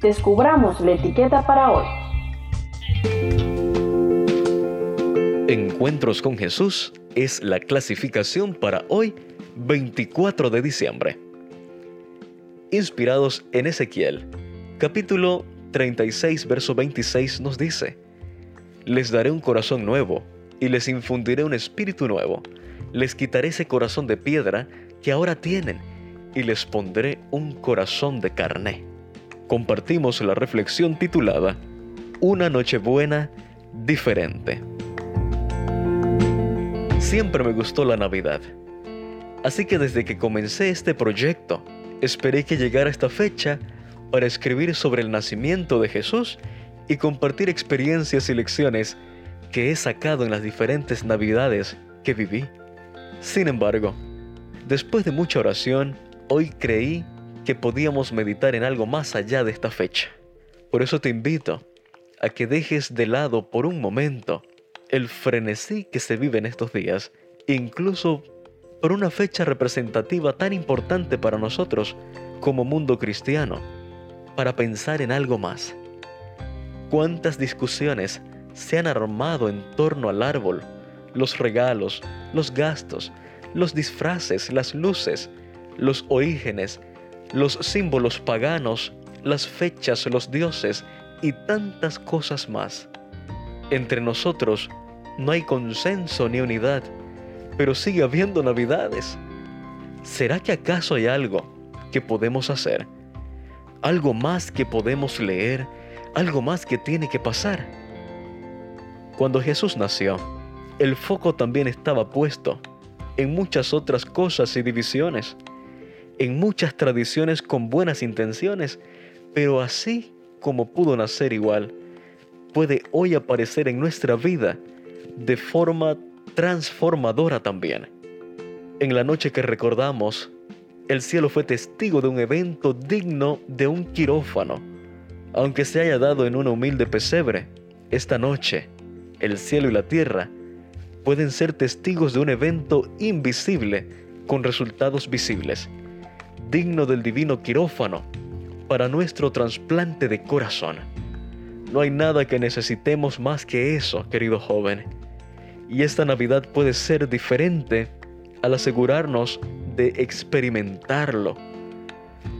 descubramos la etiqueta para hoy. Encuentros con Jesús es la clasificación para hoy, 24 de diciembre. Inspirados en Ezequiel, capítulo 36, verso 26 nos dice, Les daré un corazón nuevo y les infundiré un espíritu nuevo. Les quitaré ese corazón de piedra que ahora tienen y les pondré un corazón de carne. Compartimos la reflexión titulada Una Nochebuena diferente. Siempre me gustó la Navidad. Así que desde que comencé este proyecto, esperé que llegara esta fecha para escribir sobre el nacimiento de Jesús y compartir experiencias y lecciones que he sacado en las diferentes Navidades que viví. Sin embargo, después de mucha oración, hoy creí que podíamos meditar en algo más allá de esta fecha. Por eso te invito a que dejes de lado por un momento el frenesí que se vive en estos días, incluso por una fecha representativa tan importante para nosotros como mundo cristiano, para pensar en algo más. ¿Cuántas discusiones se han armado en torno al árbol, los regalos, los gastos, los disfraces, las luces, los orígenes, los símbolos paganos, las fechas, los dioses y tantas cosas más? Entre nosotros no hay consenso ni unidad, pero sigue habiendo navidades. ¿Será que acaso hay algo que podemos hacer? ¿Algo más que podemos leer? ¿Algo más que tiene que pasar? Cuando Jesús nació, el foco también estaba puesto en muchas otras cosas y divisiones, en muchas tradiciones con buenas intenciones, pero así como pudo nacer igual, puede hoy aparecer en nuestra vida de forma transformadora también. En la noche que recordamos, el cielo fue testigo de un evento digno de un quirófano. Aunque se haya dado en una humilde pesebre, esta noche, el cielo y la tierra pueden ser testigos de un evento invisible con resultados visibles, digno del divino quirófano para nuestro trasplante de corazón. No hay nada que necesitemos más que eso, querido joven. Y esta Navidad puede ser diferente al asegurarnos de experimentarlo.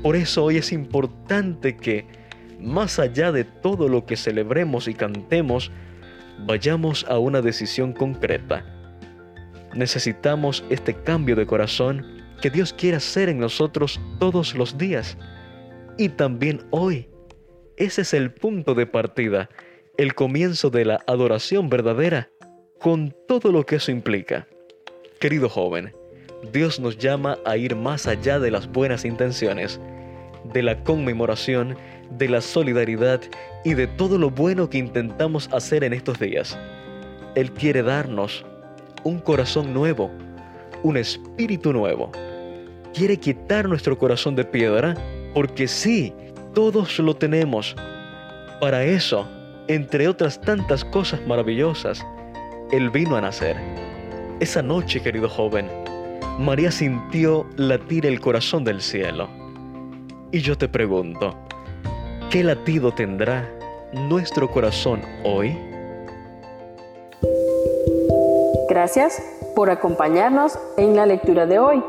Por eso hoy es importante que, más allá de todo lo que celebremos y cantemos, vayamos a una decisión concreta. Necesitamos este cambio de corazón que Dios quiere hacer en nosotros todos los días y también hoy. Ese es el punto de partida, el comienzo de la adoración verdadera, con todo lo que eso implica. Querido joven, Dios nos llama a ir más allá de las buenas intenciones, de la conmemoración, de la solidaridad y de todo lo bueno que intentamos hacer en estos días. Él quiere darnos un corazón nuevo, un espíritu nuevo. Quiere quitar nuestro corazón de piedra porque sí, todos lo tenemos. Para eso, entre otras tantas cosas maravillosas, Él vino a nacer. Esa noche, querido joven, María sintió latir el corazón del cielo. Y yo te pregunto, ¿qué latido tendrá nuestro corazón hoy? Gracias por acompañarnos en la lectura de hoy.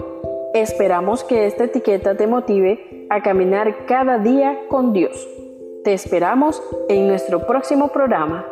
Esperamos que esta etiqueta te motive a caminar cada día con Dios. Te esperamos en nuestro próximo programa.